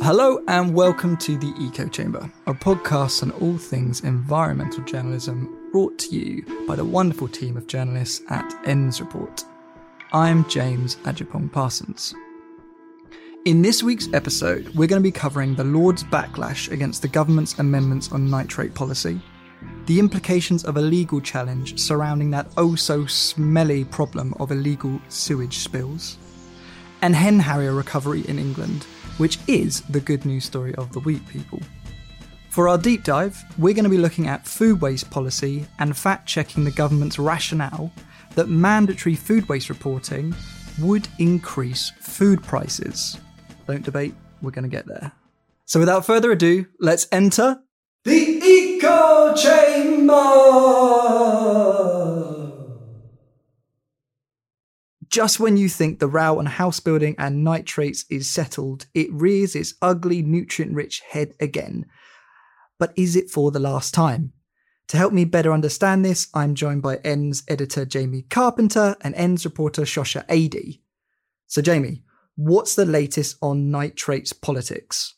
Hello and welcome to the Eco Chamber, a podcast on all things environmental journalism brought to you by the wonderful team of journalists at ENDS Report. I'm James Ajapong Parsons. In this week's episode, we're going to be covering the Lord's backlash against the government's amendments on nitrate policy, the implications of a legal challenge surrounding that oh so smelly problem of illegal sewage spills, and hen harrier recovery in England, which is the good news story of the week, people. For our deep dive, we're going to be looking at food waste policy and fact checking the government's rationale that mandatory food waste reporting would increase food prices. Don't debate, we're going to get there. So without further ado, let's enter the Eco Chamber! Just when you think the row on house building and nitrates is settled, it rears its ugly, nutrient rich head again. But is it for the last time? To help me better understand this, I'm joined by ENDS editor Jamie Carpenter and ENDS reporter Shosha Adi. So, Jamie, what's the latest on nitrates politics?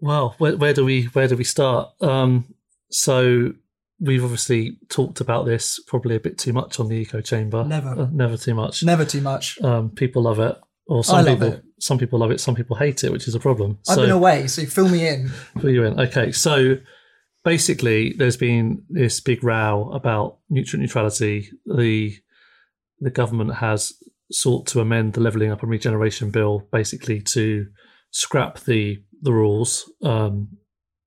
Well, where, where do we where do we start? Um, so we've obviously talked about this probably a bit too much on the eco chamber. Never. uh, never too much. Never too much. Um, people love it, or some people it. some people love it, some people hate it, which is a problem. I've so been away, so fill me in. fill you in. Okay, so basically, there's been this big row about nutrient neutrality. The the government has sought to amend the levelling up and regeneration bill, basically to scrap the the rules. Um,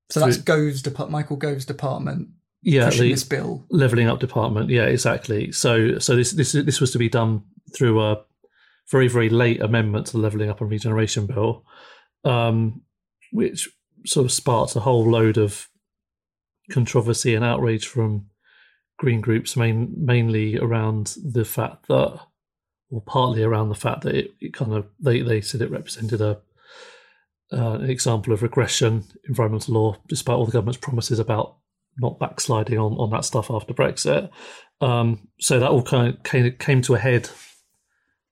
So that's Through- Gove's depart- Michael Gove's department yeah, pushing the, this bill. leveling up department. Yeah, exactly. So so this this this was to be done through a very very late amendment to the leveling up and regeneration bill, um, which sort of sparked a whole load of controversy and outrage from green groups, main, mainly around the fact that, or partly around the fact that it, it kind of they they said it represented a uh, an example of regression in environmental law, despite all the government's promises about not backsliding on, on that stuff after Brexit. Um, so that all kind of came, came to a head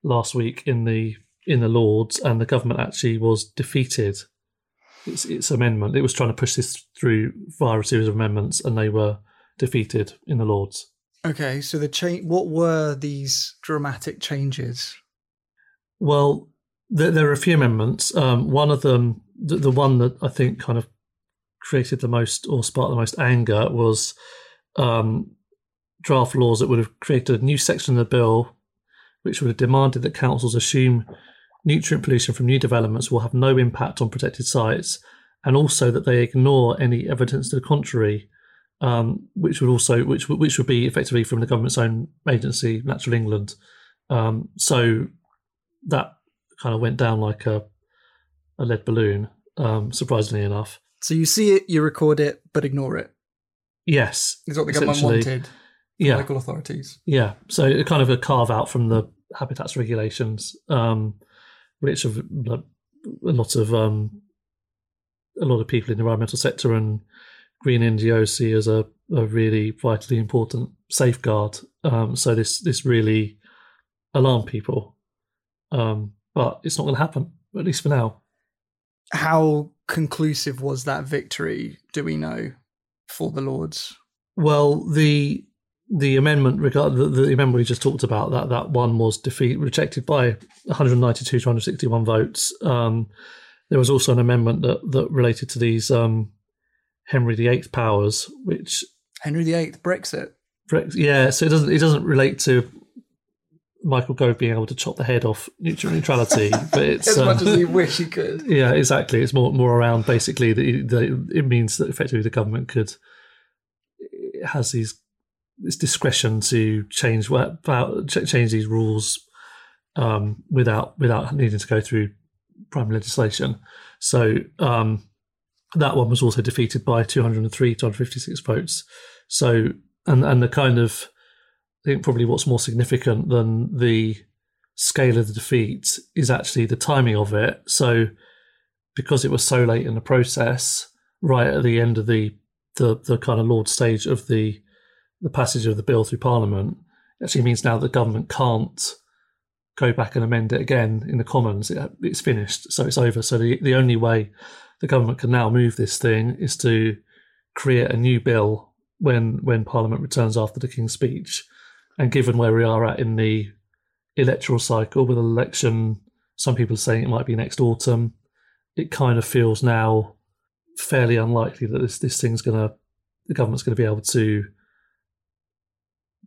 last week in the in the Lords, and the government actually was defeated. Its, its amendment. It was trying to push this through via a series of amendments, and they were defeated in the Lords. Okay, so the change. What were these dramatic changes? Well, there, there are a few amendments. Um, one of them, the, the one that I think kind of created the most or sparked the most anger was um, draft laws that would have created a new section of the bill which would have demanded that councils assume nutrient pollution from new developments will have no impact on protected sites and also that they ignore any evidence to the contrary um, which would also which which would be effectively from the government's own agency natural england. Um, so that kind of went down like a, a lead balloon um, surprisingly enough So you see it, you record it, but ignore it. yes Is what the government wanted. yeah Local authorities. Yeah, so kind of a carve out from the habitats regulations, um, which have a lot of um, a lot of people in the environmental sector and green NGOs see as a, a really vitally important safeguard. Um, so this this really alarmed people, um, but it's not going to happen at least for now. How conclusive was that victory? Do we know for the Lords? Well, the the amendment regard the, the amendment we just talked about that that one was defeat rejected by 192 to 161 votes. Um, there was also an amendment that that related to these um, Henry VIII powers, which Henry VIII, Brexit. Brex- yeah, so it doesn't it doesn't relate to Michael Gove being able to chop the head off nutrient neutrality, but it's As much um, as he wish he could. yeah, exactly. It's more more around basically the it means that effectively the government could it has these this discretion to change what about change these rules um, without without needing to go through primary legislation. So um, that one was also defeated by 203 to 156 votes. So and and the kind of I think probably what's more significant than the scale of the defeat is actually the timing of it. So because it was so late in the process, right at the end of the the, the kind of Lord stage of the the passage of the bill through Parliament, actually means now the government can't go back and amend it again in the Commons. It, it's finished, so it's over. So the the only way the government can now move this thing is to create a new bill when when Parliament returns after the King's speech. And given where we are at in the electoral cycle with an election, some people are saying it might be next autumn. It kind of feels now fairly unlikely that this this thing's gonna the government's going to be able to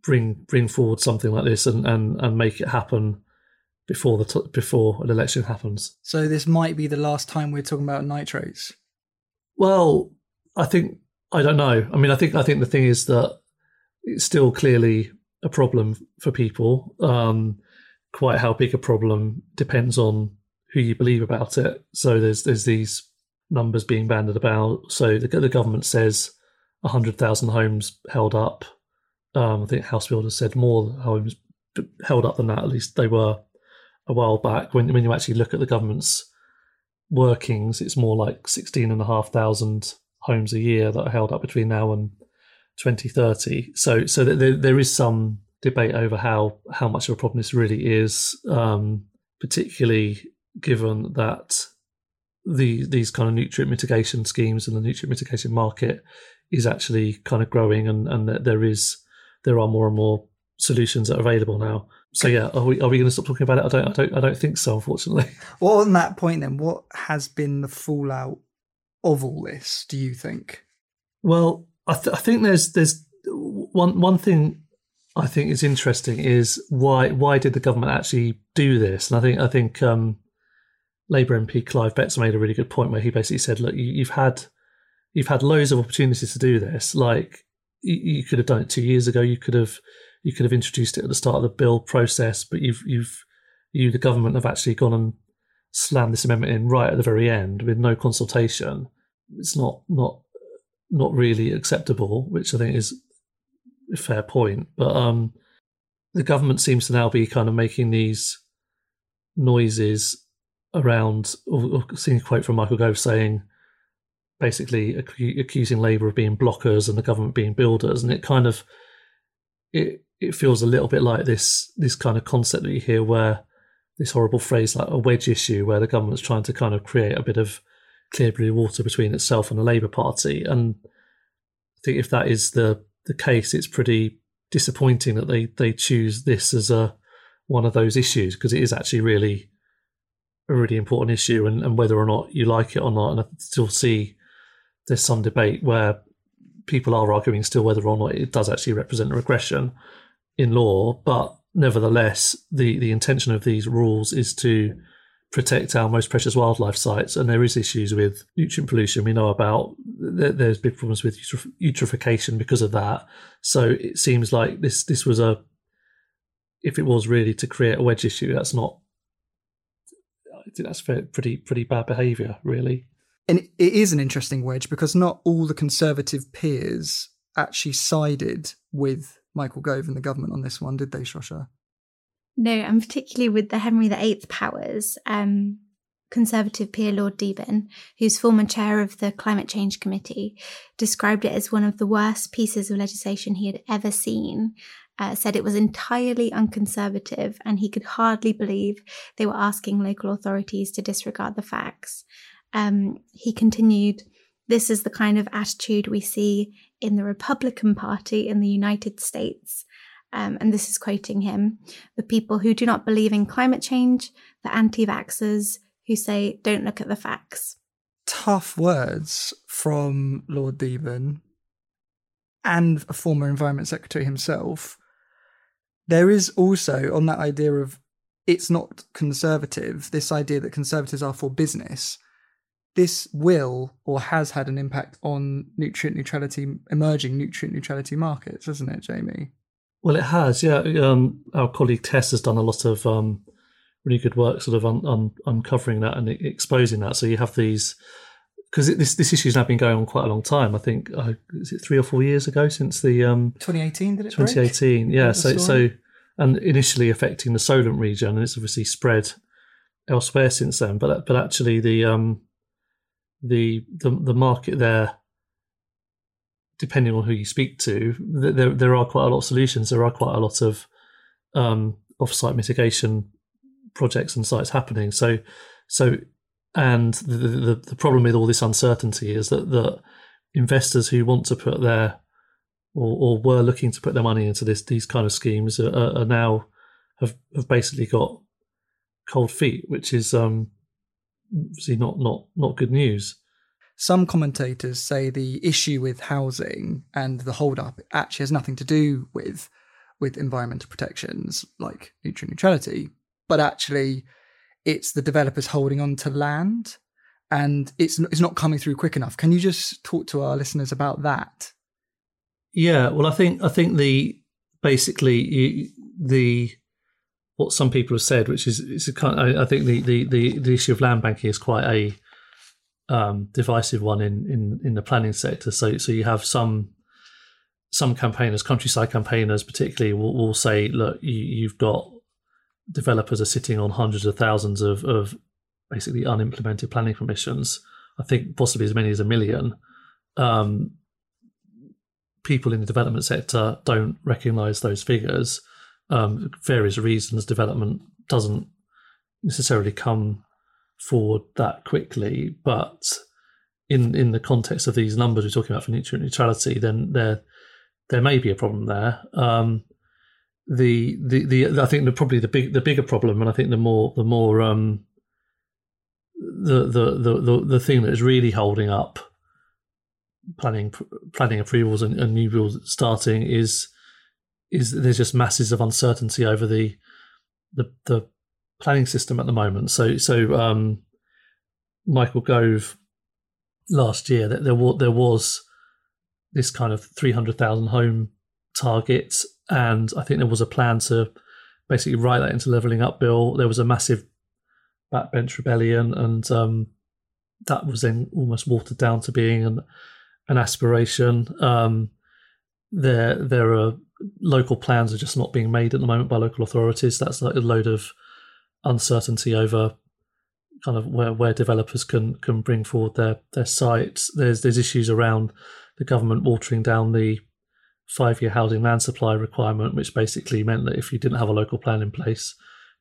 bring bring forward something like this and, and, and make it happen before the t- before an election happens. So this might be the last time we're talking about nitrates. Well, I think I don't know. I mean, I think I think the thing is that it's still clearly a problem for people. Um, quite how big a problem depends on who you believe about it. So there's there's these numbers being banded about. So the, the government says 100,000 homes held up. Um, I think house builders said more homes held up than that. At least they were a while back. When when you actually look at the government's workings, it's more like 16,500 homes a year that are held up between now and 2030. So so there, there is some debate over how how much of a problem this really is, um, particularly given that the these kind of nutrient mitigation schemes and the nutrient mitigation market is actually kind of growing and, and that there is there are more and more solutions that are available now. So yeah, are we are we going to stop talking about it? I don't I don't I don't think so, unfortunately. Well, on that point, then, what has been the fallout of all this? Do you think? Well, I, th- I think there's there's one one thing I think is interesting is why why did the government actually do this? And I think I think um, Labour MP Clive Betts made a really good point where he basically said, look, you, you've had you've had loads of opportunities to do this. Like you, you, could have done it two years ago. You could have you could have introduced it at the start of the bill process, but you've you've you the government have actually gone and slammed this amendment in right at the very end with no consultation. It's not not not really acceptable, which I think is a fair point. But um, the government seems to now be kind of making these noises around, seeing a quote from Michael Gove saying, basically accusing Labour of being blockers and the government being builders, and it kind of it it feels a little bit like this this kind of concept that you hear where this horrible phrase like a wedge issue where the government's trying to kind of create a bit of clear blue water between itself and the Labour Party, and I think if that is the the case, it's pretty disappointing that they they choose this as a one of those issues because it is actually really a really important issue, and, and whether or not you like it or not, and I still see there's some debate where people are arguing still whether or not it does actually represent a regression in law, but nevertheless, the, the intention of these rules is to protect our most precious wildlife sites, and there is issues with nutrient pollution. We know about there's big problems with eutrophication because of that. So it seems like this this was a if it was really to create a wedge issue, that's not. I think that's pretty pretty bad behaviour, really and it is an interesting wedge because not all the Conservative peers actually sided with Michael Gove and the government on this one, did they, Shosha? No, and particularly with the Henry VIII powers, um, Conservative peer Lord Deben, who's former chair of the Climate Change Committee, described it as one of the worst pieces of legislation he had ever seen. Uh, said it was entirely unconservative and he could hardly believe they were asking local authorities to disregard the facts. Um, he continued, This is the kind of attitude we see in the Republican Party in the United States. Um, and this is quoting him the people who do not believe in climate change, the anti vaxxers who say, don't look at the facts. Tough words from Lord Deben and a former Environment Secretary himself. There is also, on that idea of it's not conservative, this idea that conservatives are for business this will or has had an impact on nutrient neutrality, emerging nutrient neutrality markets, hasn't it, Jamie? Well, it has, yeah. Um, our colleague Tess has done a lot of um, really good work, sort of un- un- uncovering that and exposing that. So you have these because this this issue has now been going on quite a long time. I think uh, is it three or four years ago since the um, 2018 did it? 2018, break? yeah. So so and initially affecting the Solent region, and it's obviously spread elsewhere since then. But but actually the um, the the, the market there depending on who you speak to, there there are quite a lot of solutions. There are quite a lot of um, offsite mitigation projects and sites happening. So so and the, the, the problem with all this uncertainty is that that investors who want to put their or, or were looking to put their money into this these kind of schemes are, are now have have basically got cold feet, which is um, obviously not not not good news. Some commentators say the issue with housing and the hold-up actually has nothing to do with with environmental protections like nutrient neutrality, but actually it's the developers holding on to land and it's it's not coming through quick enough. Can you just talk to our listeners about that? Yeah, well, I think I think the basically the what some people have said, which is it's a kind. Of, I think the, the, the, the issue of land banking is quite a um, divisive one in, in, in the planning sector. So so you have some some campaigners, countryside campaigners particularly, will, will say, look, you, you've got developers are sitting on hundreds of thousands of, of basically unimplemented planning permissions. I think possibly as many as a million. Um, people in the development sector don't recognise those figures. Um, various reasons, development doesn't necessarily come forward that quickly. But in in the context of these numbers we're talking about for neutrality, then there there may be a problem there. Um, the, the the I think the probably the big the bigger problem, and I think the more the more um, the, the the the the thing that is really holding up planning planning approvals and, and new builds starting is is there's just masses of uncertainty over the the the planning system at the moment. So so um, Michael Gove last year that there was there was this kind of three hundred thousand home target, and I think there was a plan to basically write that into levelling up bill. There was a massive backbench rebellion, and um, that was then almost watered down to being an an aspiration. Um, there there are local plans are just not being made at the moment by local authorities. That's like a load of uncertainty over kind of where, where developers can can bring forward their their sites. There's there's issues around the government watering down the five year housing land supply requirement, which basically meant that if you didn't have a local plan in place,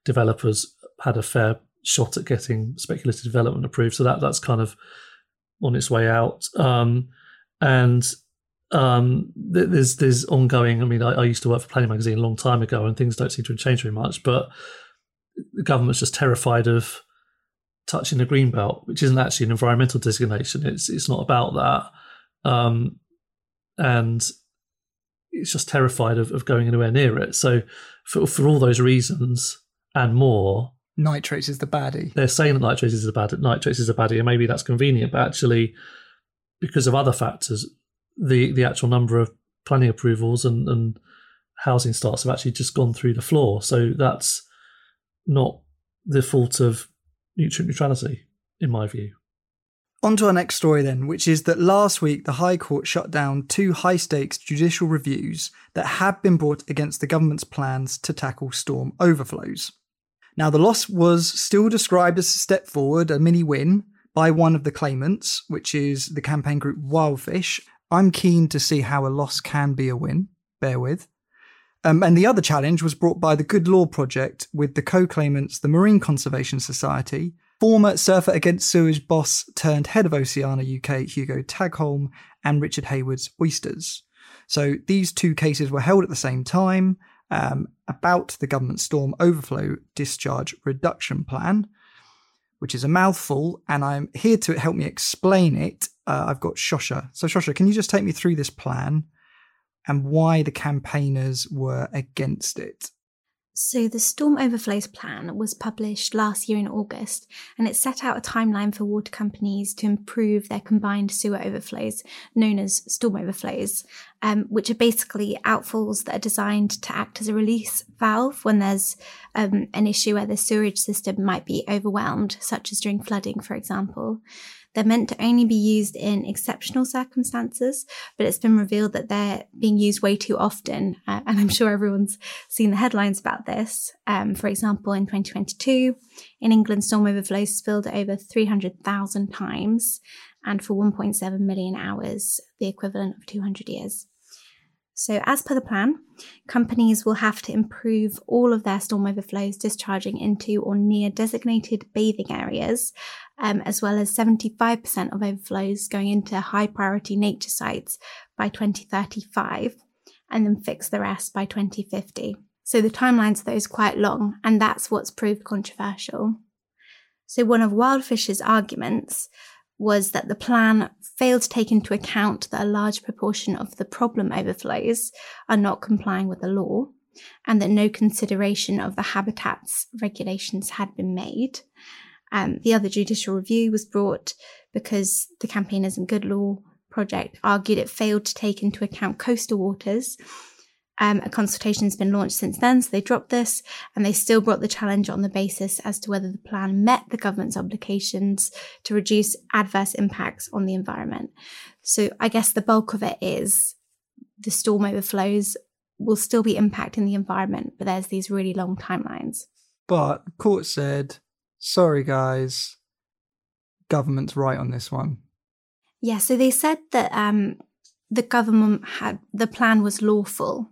developers had a fair shot at getting speculative development approved. So that that's kind of on its way out. Um, and um, there's there's ongoing. I mean, I, I, used to work for Planning Magazine a long time ago, and things don't seem to have changed very much. But the government's just terrified of touching the green belt, which isn't actually an environmental designation. It's it's not about that, um, and it's just terrified of, of going anywhere near it. So, for for all those reasons and more, nitrates is the baddie. They're saying that nitrates is a bad nitrates is a baddie, and maybe that's convenient, but actually, because of other factors, the the actual number of planning approvals and, and housing starts have actually just gone through the floor. So that's not the fault of nutrient neutrality, in my view. On to our next story, then, which is that last week the High Court shut down two high stakes judicial reviews that had been brought against the government's plans to tackle storm overflows. Now, the loss was still described as a step forward, a mini win, by one of the claimants, which is the campaign group Wildfish, I'm keen to see how a loss can be a win. Bear with. Um, and the other challenge was brought by the Good Law Project with the co claimants, the Marine Conservation Society, former Surfer Against Sewage boss turned head of Oceana UK, Hugo Tagholm, and Richard Hayward's Oysters. So these two cases were held at the same time um, about the government storm overflow discharge reduction plan, which is a mouthful, and I'm here to help me explain it uh, I've got Shosha. So, Shosha, can you just take me through this plan and why the campaigners were against it? So, the Storm Overflows Plan was published last year in August, and it set out a timeline for water companies to improve their combined sewer overflows, known as storm overflows, um, which are basically outfalls that are designed to act as a release valve when there's um, an issue where the sewerage system might be overwhelmed, such as during flooding, for example. They're meant to only be used in exceptional circumstances, but it's been revealed that they're being used way too often. Uh, and I'm sure everyone's seen the headlines about this. Um, for example, in 2022, in England, storm overflows spilled over 300,000 times and for 1.7 million hours, the equivalent of 200 years. So, as per the plan, companies will have to improve all of their storm overflows discharging into or near designated bathing areas um, as well as 75% of overflows going into high priority nature sites by 2035, and then fix the rest by 2050. So the timelines of those quite long, and that's what's proved controversial. So one of Wildfish's arguments was that the plan failed to take into account that a large proportion of the problem overflows are not complying with the law and that no consideration of the habitats regulations had been made. Um, the other judicial review was brought because the Campaigners and Good Law project argued it failed to take into account coastal waters. Um, a consultation has been launched since then, so they dropped this and they still brought the challenge on the basis as to whether the plan met the government's obligations to reduce adverse impacts on the environment. So I guess the bulk of it is the storm overflows will still be impacting the environment, but there's these really long timelines. But the court said, sorry guys, government's right on this one. Yeah, so they said that um, the government had the plan was lawful,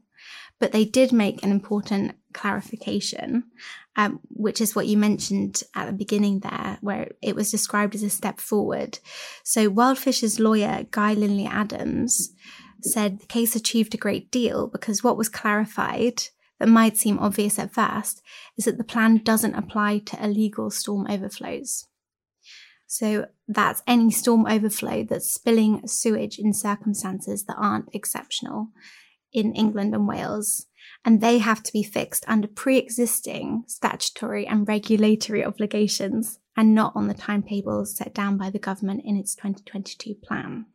but they did make an important clarification, um, which is what you mentioned at the beginning there, where it was described as a step forward. So Wildfish's lawyer, Guy Linley Adams, said the case achieved a great deal because what was clarified that might seem obvious at first is that the plan doesn't apply to illegal storm overflows. So that's any storm overflow that's spilling sewage in circumstances that aren't exceptional in England and Wales. And they have to be fixed under pre existing statutory and regulatory obligations and not on the timetables set down by the government in its 2022 plan.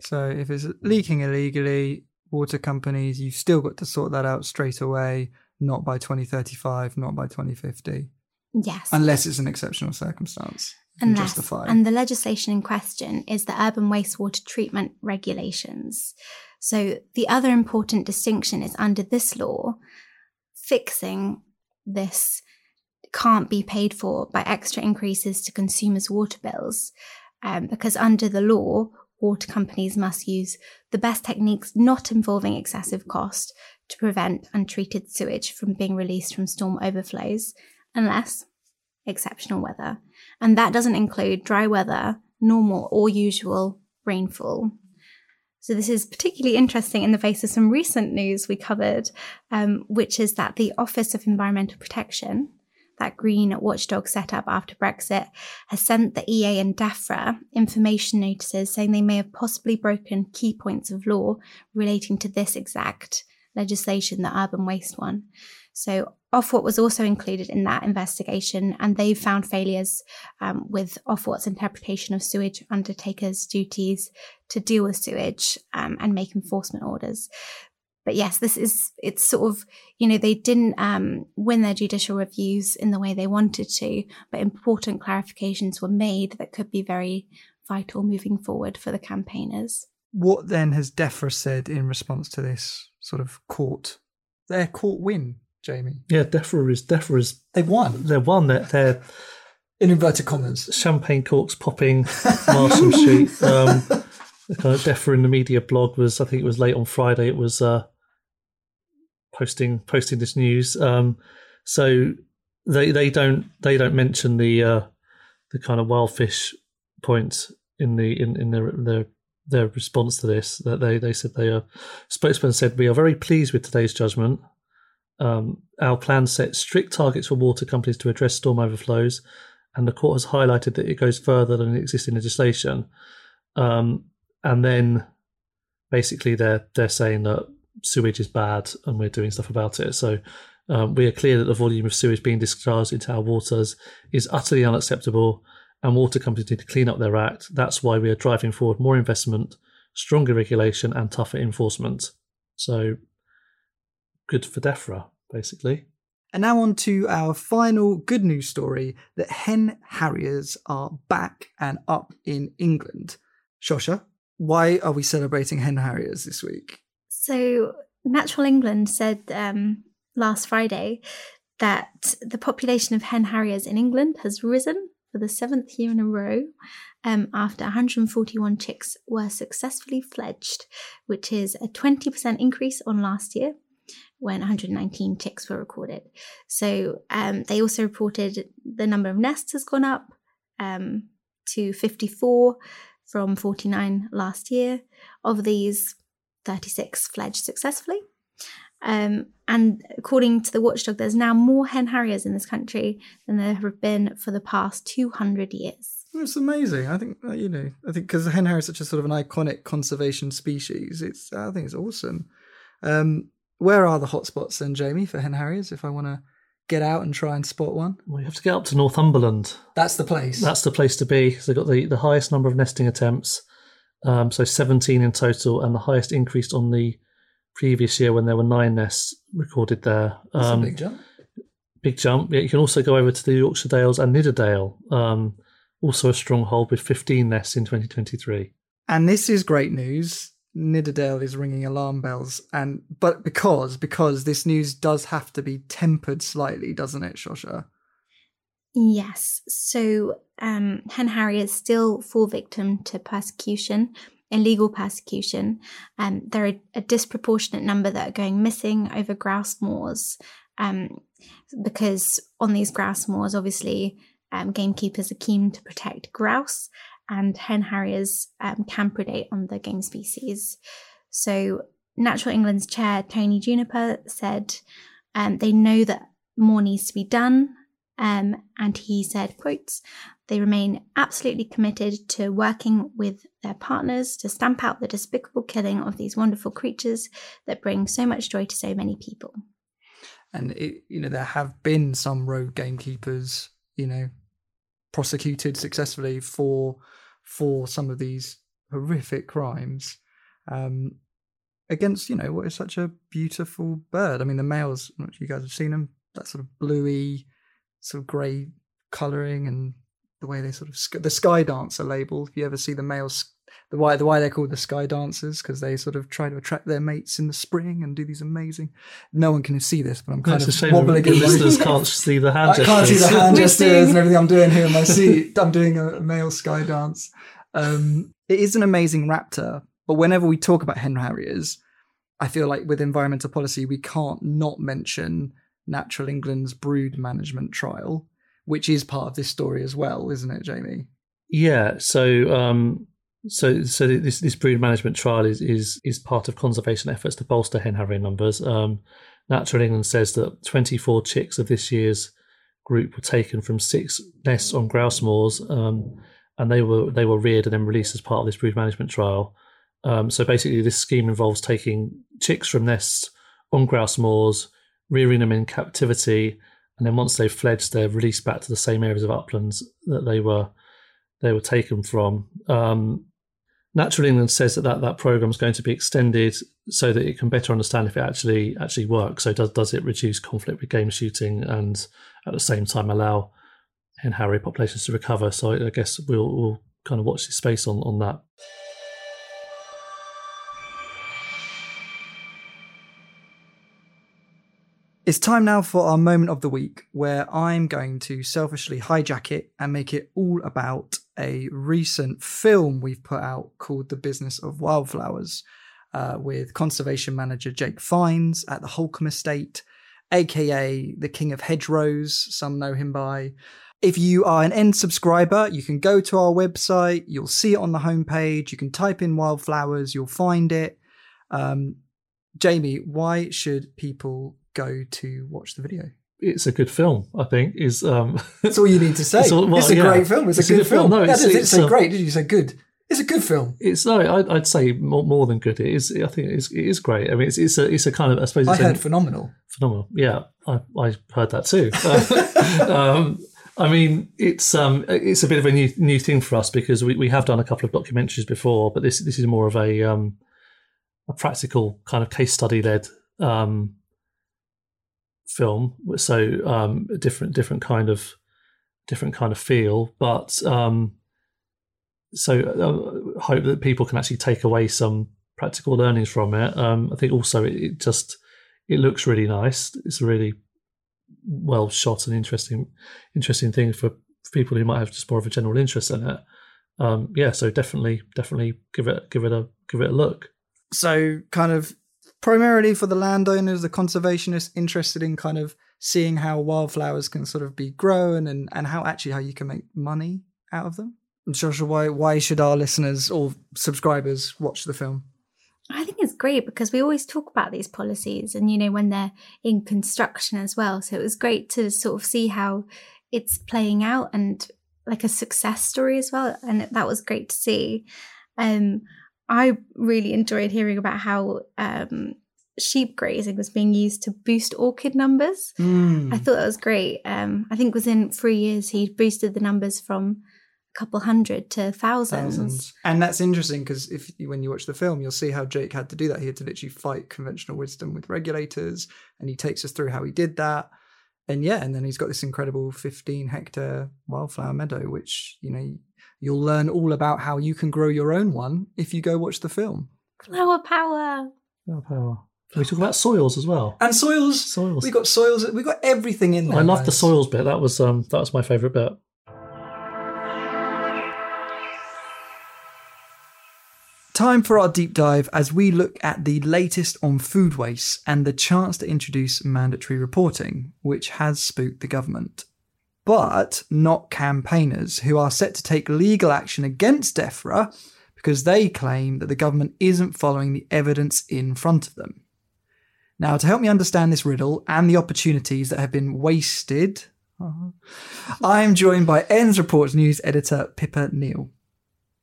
So if it's leaking illegally, water companies, you've still got to sort that out straight away, not by 2035, not by 2050. Yes. Unless it's an exceptional circumstance. Unless. And the legislation in question is the urban wastewater treatment regulations. So the other important distinction is under this law, fixing this can't be paid for by extra increases to consumers' water bills. Um, because under the law, water companies must use the best techniques not involving excessive cost to prevent untreated sewage from being released from storm overflows, unless exceptional weather. And that doesn't include dry weather, normal or usual rainfall. So, this is particularly interesting in the face of some recent news we covered, um, which is that the Office of Environmental Protection that green watchdog set up after Brexit, has sent the EA and DEFRA information notices saying they may have possibly broken key points of law relating to this exact legislation, the urban waste one. So Ofwat was also included in that investigation, and they found failures um, with Ofwat's interpretation of sewage undertakers' duties to deal with sewage um, and make enforcement orders but yes, this is it's sort of you know they didn't um, win their judicial reviews in the way they wanted to, but important clarifications were made that could be very vital moving forward for the campaigners. What then has DEFRA said in response to this sort of court their court win, Jamie? Yeah, DEFRA is DEFRA is they won. They won. They're, they're in inverted commas. Champagne corks popping, Marsham Street. Um, the kind of DEFRA in the media blog was, I think it was late on Friday. It was uh, posting posting this news. Um, so they they don't they don't mention the uh, the kind of wildfish points in the in, in their their their response to this. That they they said they are spokesman said we are very pleased with today's judgment. Um, our plan sets strict targets for water companies to address storm overflows, and the court has highlighted that it goes further than existing legislation. Um, and then basically they're they're saying that sewage is bad and we're doing stuff about it. So um, we are clear that the volume of sewage being discharged into our waters is utterly unacceptable and water companies need to clean up their act. That's why we are driving forward more investment, stronger regulation, and tougher enforcement. So good for DEFRA, basically. And now on to our final good news story that hen harriers are back and up in England. Shosha, why are we celebrating hen harriers this week? So, Natural England said um, last Friday that the population of hen harriers in England has risen for the seventh year in a row um, after 141 chicks were successfully fledged, which is a 20% increase on last year when 119 chicks were recorded. So um, they also reported the number of nests has gone up. Um, to 54 from 49 last year. Of these, 36 fledged successfully. Um, and according to the watchdog, there's now more hen harriers in this country than there have been for the past 200 years. It's amazing. I think uh, you know. I think because the hen harrier is such a sort of an iconic conservation species. It's. I think it's awesome. Um, where are the hotspots then, Jamie, for hen harriers? If I want to get out and try and spot one, well, you have to get up to Northumberland. That's the place. That's the place to be. So they've got the, the highest number of nesting attempts. Um, so 17 in total, and the highest increased on the previous year when there were nine nests recorded there. That's Um, a big jump. big jump. Yeah, you can also go over to the Yorkshire Dales and Nidderdale, um, also a stronghold with 15 nests in 2023. And this is great news. Nidderdale is ringing alarm bells, and but because because this news does have to be tempered slightly, doesn't it, Shosha? Yes. So um, hen harriers still fall victim to persecution, illegal persecution. Um, there are a disproportionate number that are going missing over grouse moors um, because on these grouse moors, obviously, um, gamekeepers are keen to protect grouse, and hen harriers um, can predate on the game species. So, Natural England's chair, Tony Juniper, said um, they know that more needs to be done. Um, and he said, quotes, they remain absolutely committed to working with their partners to stamp out the despicable killing of these wonderful creatures that bring so much joy to so many people. And it, you know there have been some rogue gamekeepers, you know, prosecuted successfully for for some of these horrific crimes um, against you know what is such a beautiful bird. I mean, the males, you guys have seen them, that sort of bluey, sort of grey colouring, and the way they sort of the sky dancer label. If you ever see the males, the why the why they're called the sky dancers because they sort of try to attract their mates in the spring and do these amazing. No one can see this, but I'm kind it's a of shame wobbling. the in my- listeners can't see the hand I can't see the hand gestures and everything I'm doing here in my seat. I'm doing a male sky dance. Um, it is an amazing raptor, but whenever we talk about hen harriers, I feel like with environmental policy, we can't not mention Natural England's brood management trial, which is part of this story as well, isn't it, Jamie? Yeah. So, um, so, so this this brood management trial is is is part of conservation efforts to bolster hen harrier numbers. Um, Natural England says that 24 chicks of this year's group were taken from six nests on grouse moors, um, and they were they were reared and then released as part of this brood management trial. Um, so basically, this scheme involves taking chicks from nests on grouse moors, rearing them in captivity, and then once they've fledged, they're released back to the same areas of uplands that they were they were taken from. Um, Natural England says that, that that program is going to be extended so that it can better understand if it actually actually works. So does does it reduce conflict with game shooting and at the same time allow hen harrier populations to recover? So I guess we'll, we'll kind of watch this space on on that. It's time now for our moment of the week where I'm going to selfishly hijack it and make it all about a recent film we've put out called The Business of Wildflowers uh, with conservation manager Jake Fiennes at the Holkham Estate, aka the King of Hedgerows, some know him by. If you are an end subscriber, you can go to our website, you'll see it on the homepage, you can type in wildflowers, you'll find it. Um, Jamie, why should people go to watch the video? It's a good film, I think. Is um, That's all you need to say. It's It's, all- well, a yeah. great film. It's, It's a a good good film. film. No, Yeah, it's- I it's, say uh, great, did you? Say good. It's a good film. it's no, I'd, I'd say more, more than good. It is. I think it is, it is great. I mean, it's, it's a it's a kind of I suppose I it's a- heard phenomenal. phenomenal. Yeah, I, I heard that too. um, I mean, it's um, it's a bit of a new new thing for us because we, we have done a couple of documentaries before, but this this is more of a um, a practical kind of case study led um, film. So um, a different different kind of different kind of feel, but um, so uh, hope that people can actually take away some practical learnings from it. Um, I think also it, it just it looks really nice. It's really well shot and interesting interesting thing for people who might have just more of a general interest in it. Um, yeah, so definitely definitely give it give it a give it a look. So, kind of primarily for the landowners, the conservationists interested in kind of seeing how wildflowers can sort of be grown and, and how actually how you can make money out of them. Shosha, why why should our listeners or subscribers watch the film? I think it's great because we always talk about these policies and, you know, when they're in construction as well. So it was great to sort of see how it's playing out and like a success story as well. And that was great to see. Um, I really enjoyed hearing about how um, sheep grazing was being used to boost orchid numbers. Mm. I thought that was great. Um, I think within three years, he boosted the numbers from a couple hundred to thousands. thousands. And that's interesting because if when you watch the film, you'll see how Jake had to do that. He had to literally fight conventional wisdom with regulators, and he takes us through how he did that. And yeah, and then he's got this incredible 15 hectare wildflower meadow, which you know you'll learn all about how you can grow your own one if you go watch the film. Flower power. Flower power. Can we talk about soils as well? And soils. Soils. We got soils. We got everything in there. I love the soils bit. That was um that was my favourite bit. Time for our deep dive as we look at the latest on food waste and the chance to introduce mandatory reporting, which has spooked the government. But not campaigners who are set to take legal action against DEFRA because they claim that the government isn't following the evidence in front of them. Now, to help me understand this riddle and the opportunities that have been wasted, uh-huh, I am joined by Ends Reports news editor Pippa Neill.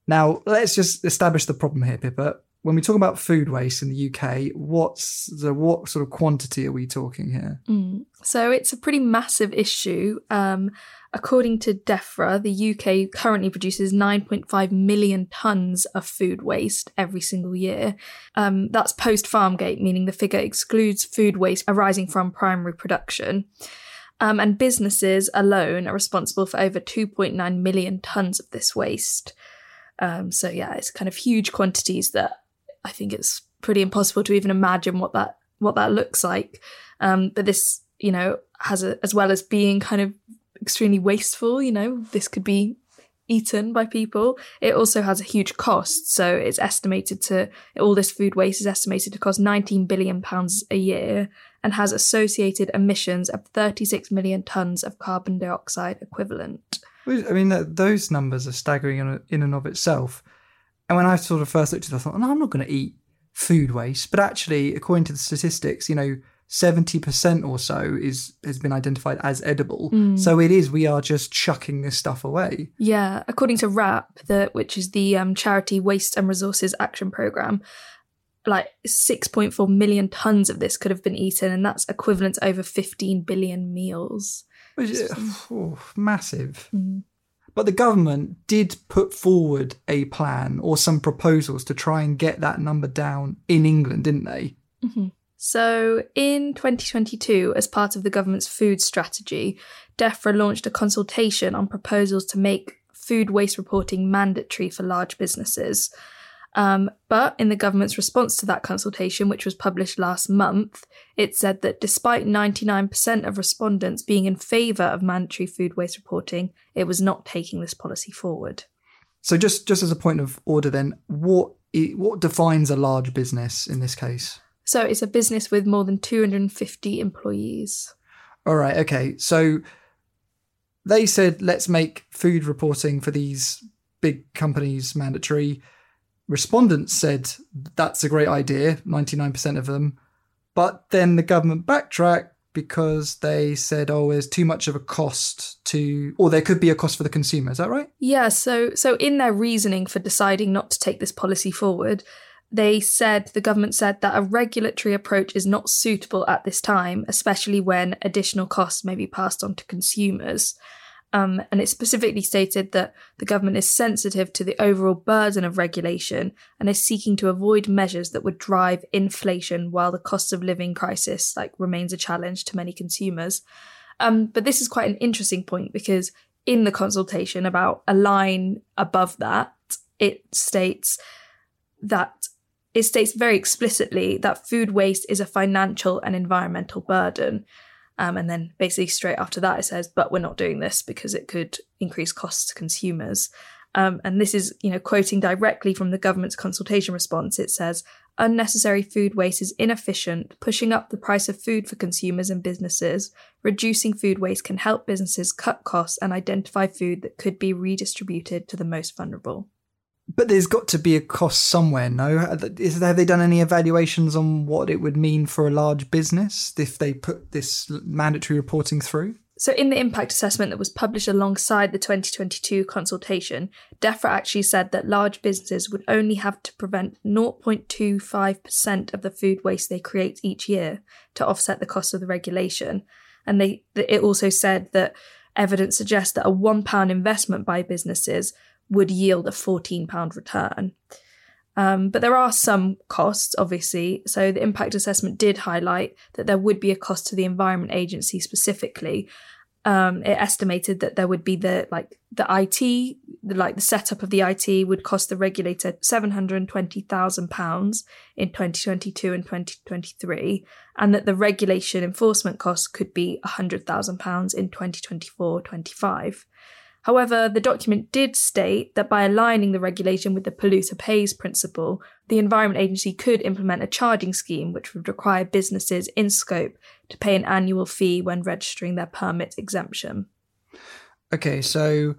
Now, let's just establish the problem here, Pippa. When we talk about food waste in the UK, what's the what sort of quantity are we talking here? Mm. So it's a pretty massive issue. Um, according to DEFRA, the UK currently produces 9.5 million tonnes of food waste every single year. Um, that's post Farmgate, meaning the figure excludes food waste arising from primary production. Um, and businesses alone are responsible for over 2.9 million tonnes of this waste. Um, so yeah, it's kind of huge quantities that I think it's pretty impossible to even imagine what that what that looks like. Um, but this, you know, has a, as well as being kind of extremely wasteful. You know, this could be eaten by people. It also has a huge cost. So it's estimated to all this food waste is estimated to cost 19 billion pounds a year and has associated emissions of 36 million tons of carbon dioxide equivalent. I mean, those numbers are staggering in, and of itself. And when I sort of first looked at it, I thought, no, I'm not going to eat food waste. But actually, according to the statistics, you know, 70% or so is has been identified as edible. Mm. So it is, we are just chucking this stuff away. Yeah. According to WRAP, the, which is the um, Charity Waste and Resources Action Programme, like 6.4 million tons of this could have been eaten, and that's equivalent to over 15 billion meals. Which is oh, massive. Mm. But the government did put forward a plan or some proposals to try and get that number down in England, didn't they? Mm-hmm. So, in 2022, as part of the government's food strategy, DEFRA launched a consultation on proposals to make food waste reporting mandatory for large businesses. Um, but in the government's response to that consultation, which was published last month, it said that despite 99% of respondents being in favour of mandatory food waste reporting, it was not taking this policy forward. So, just just as a point of order, then, what what defines a large business in this case? So, it's a business with more than 250 employees. All right. Okay. So, they said let's make food reporting for these big companies mandatory respondents said that's a great idea, 99% of them. But then the government backtracked because they said, oh, there's too much of a cost to, or there could be a cost for the consumer. Is that right? Yeah. So, so in their reasoning for deciding not to take this policy forward, they said the government said that a regulatory approach is not suitable at this time, especially when additional costs may be passed on to consumers. Um, and it specifically stated that the government is sensitive to the overall burden of regulation and is seeking to avoid measures that would drive inflation while the cost of living crisis like remains a challenge to many consumers. Um, but this is quite an interesting point because in the consultation about a line above that, it states that it states very explicitly that food waste is a financial and environmental burden. Um, and then basically straight after that, it says, but we're not doing this because it could increase costs to consumers. Um, and this is, you know, quoting directly from the government's consultation response. It says, unnecessary food waste is inefficient, pushing up the price of food for consumers and businesses. Reducing food waste can help businesses cut costs and identify food that could be redistributed to the most vulnerable. But there's got to be a cost somewhere, no? Is, have they done any evaluations on what it would mean for a large business if they put this mandatory reporting through? So, in the impact assessment that was published alongside the 2022 consultation, DEFRA actually said that large businesses would only have to prevent 0.25% of the food waste they create each year to offset the cost of the regulation. And they, it also said that evidence suggests that a £1 investment by businesses would yield a £14 return. Um, but there are some costs, obviously. So the impact assessment did highlight that there would be a cost to the Environment Agency specifically. Um, it estimated that there would be the like the IT, the, like the setup of the IT would cost the regulator seven hundred twenty thousand pounds in twenty twenty two and twenty twenty three, and that the regulation enforcement costs could be hundred thousand pounds in 2024-25. However, the document did state that by aligning the regulation with the polluter pays principle, the Environment Agency could implement a charging scheme which would require businesses in scope to pay an annual fee when registering their permit exemption. Okay, so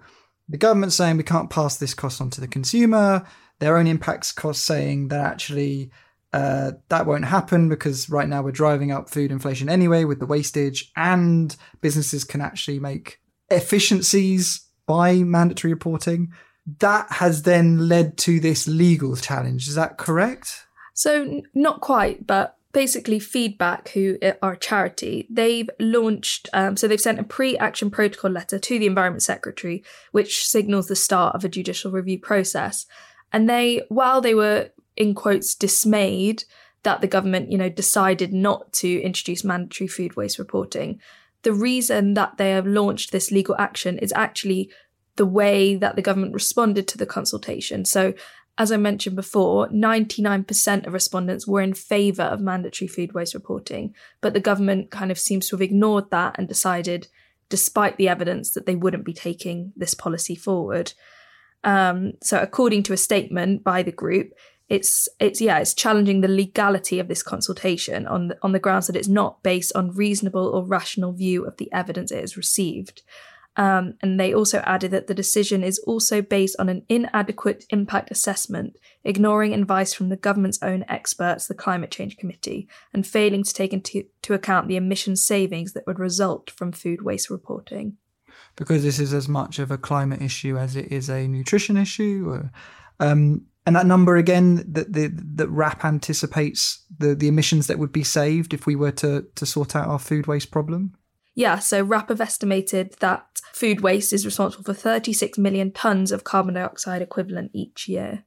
the government's saying we can't pass this cost on to the consumer. Their own impacts cost saying that actually uh, that won't happen because right now we're driving up food inflation anyway with the wastage, and businesses can actually make efficiencies by mandatory reporting. That has then led to this legal challenge. Is that correct? So, not quite, but basically, Feedback, who are a charity, they've launched, um, so they've sent a pre action protocol letter to the Environment Secretary, which signals the start of a judicial review process. And they, while they were in quotes dismayed that the government, you know, decided not to introduce mandatory food waste reporting, the reason that they have launched this legal action is actually the way that the government responded to the consultation. So, as I mentioned before, 99% of respondents were in favour of mandatory food waste reporting, but the government kind of seems to have ignored that and decided, despite the evidence, that they wouldn't be taking this policy forward. Um, so, according to a statement by the group, it's it's yeah it's challenging the legality of this consultation on the, on the grounds that it's not based on reasonable or rational view of the evidence it has received. Um, and they also added that the decision is also based on an inadequate impact assessment, ignoring advice from the government's own experts, the Climate Change Committee, and failing to take into to account the emission savings that would result from food waste reporting. Because this is as much of a climate issue as it is a nutrition issue, um, and that number again that the that WRAP anticipates the the emissions that would be saved if we were to to sort out our food waste problem. Yeah, so WRAP have estimated that food waste is responsible for 36 million tonnes of carbon dioxide equivalent each year.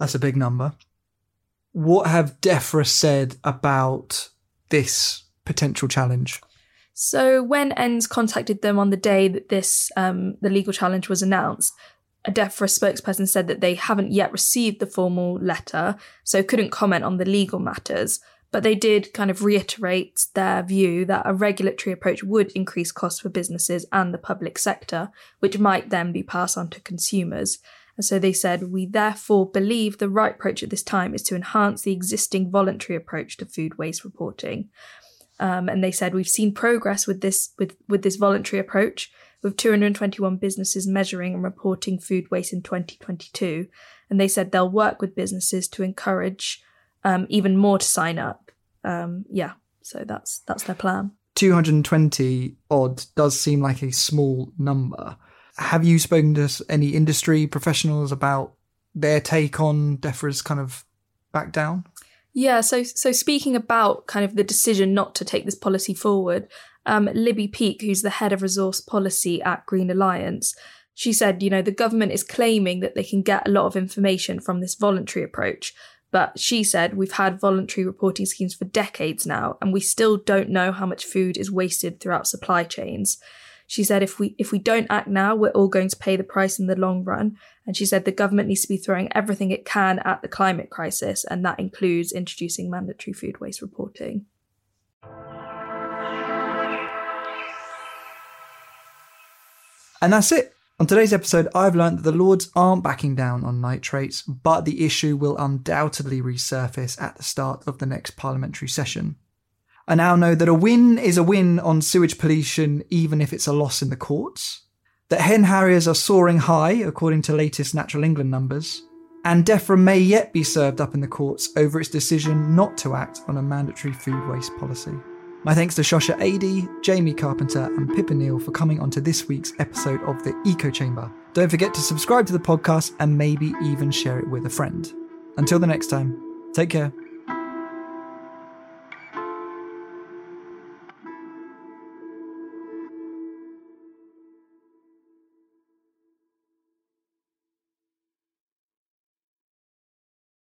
That's a big number. What have DEFRA said about this potential challenge? So when ENDS contacted them on the day that this um, the legal challenge was announced, a DEFRA spokesperson said that they haven't yet received the formal letter, so couldn't comment on the legal matters. But they did kind of reiterate their view that a regulatory approach would increase costs for businesses and the public sector, which might then be passed on to consumers. And so they said, we therefore believe the right approach at this time is to enhance the existing voluntary approach to food waste reporting. Um, and they said we've seen progress with this with with this voluntary approach, with 221 businesses measuring and reporting food waste in 2022. And they said they'll work with businesses to encourage um, even more to sign up. Um, yeah, so that's that's their plan. 220 odd does seem like a small number. Have you spoken to any industry professionals about their take on DEFRA's kind of back down? Yeah, so so speaking about kind of the decision not to take this policy forward, um, Libby Peake, who's the head of resource policy at Green Alliance, she said, you know, the government is claiming that they can get a lot of information from this voluntary approach, but she said, we've had voluntary reporting schemes for decades now, and we still don't know how much food is wasted throughout supply chains. She said, if we if we don't act now, we're all going to pay the price in the long run. And she said the government needs to be throwing everything it can at the climate crisis, and that includes introducing mandatory food waste reporting. And that's it On today's episode, I've learned that the Lords aren't backing down on nitrates, but the issue will undoubtedly resurface at the start of the next parliamentary session. I now know that a win is a win on sewage pollution, even if it's a loss in the courts. That hen harriers are soaring high, according to latest Natural England numbers. And DEFRA may yet be served up in the courts over its decision not to act on a mandatory food waste policy. My thanks to Shosha Adi, Jamie Carpenter, and Pippa Neal for coming onto this week's episode of the Eco Chamber. Don't forget to subscribe to the podcast and maybe even share it with a friend. Until the next time, take care.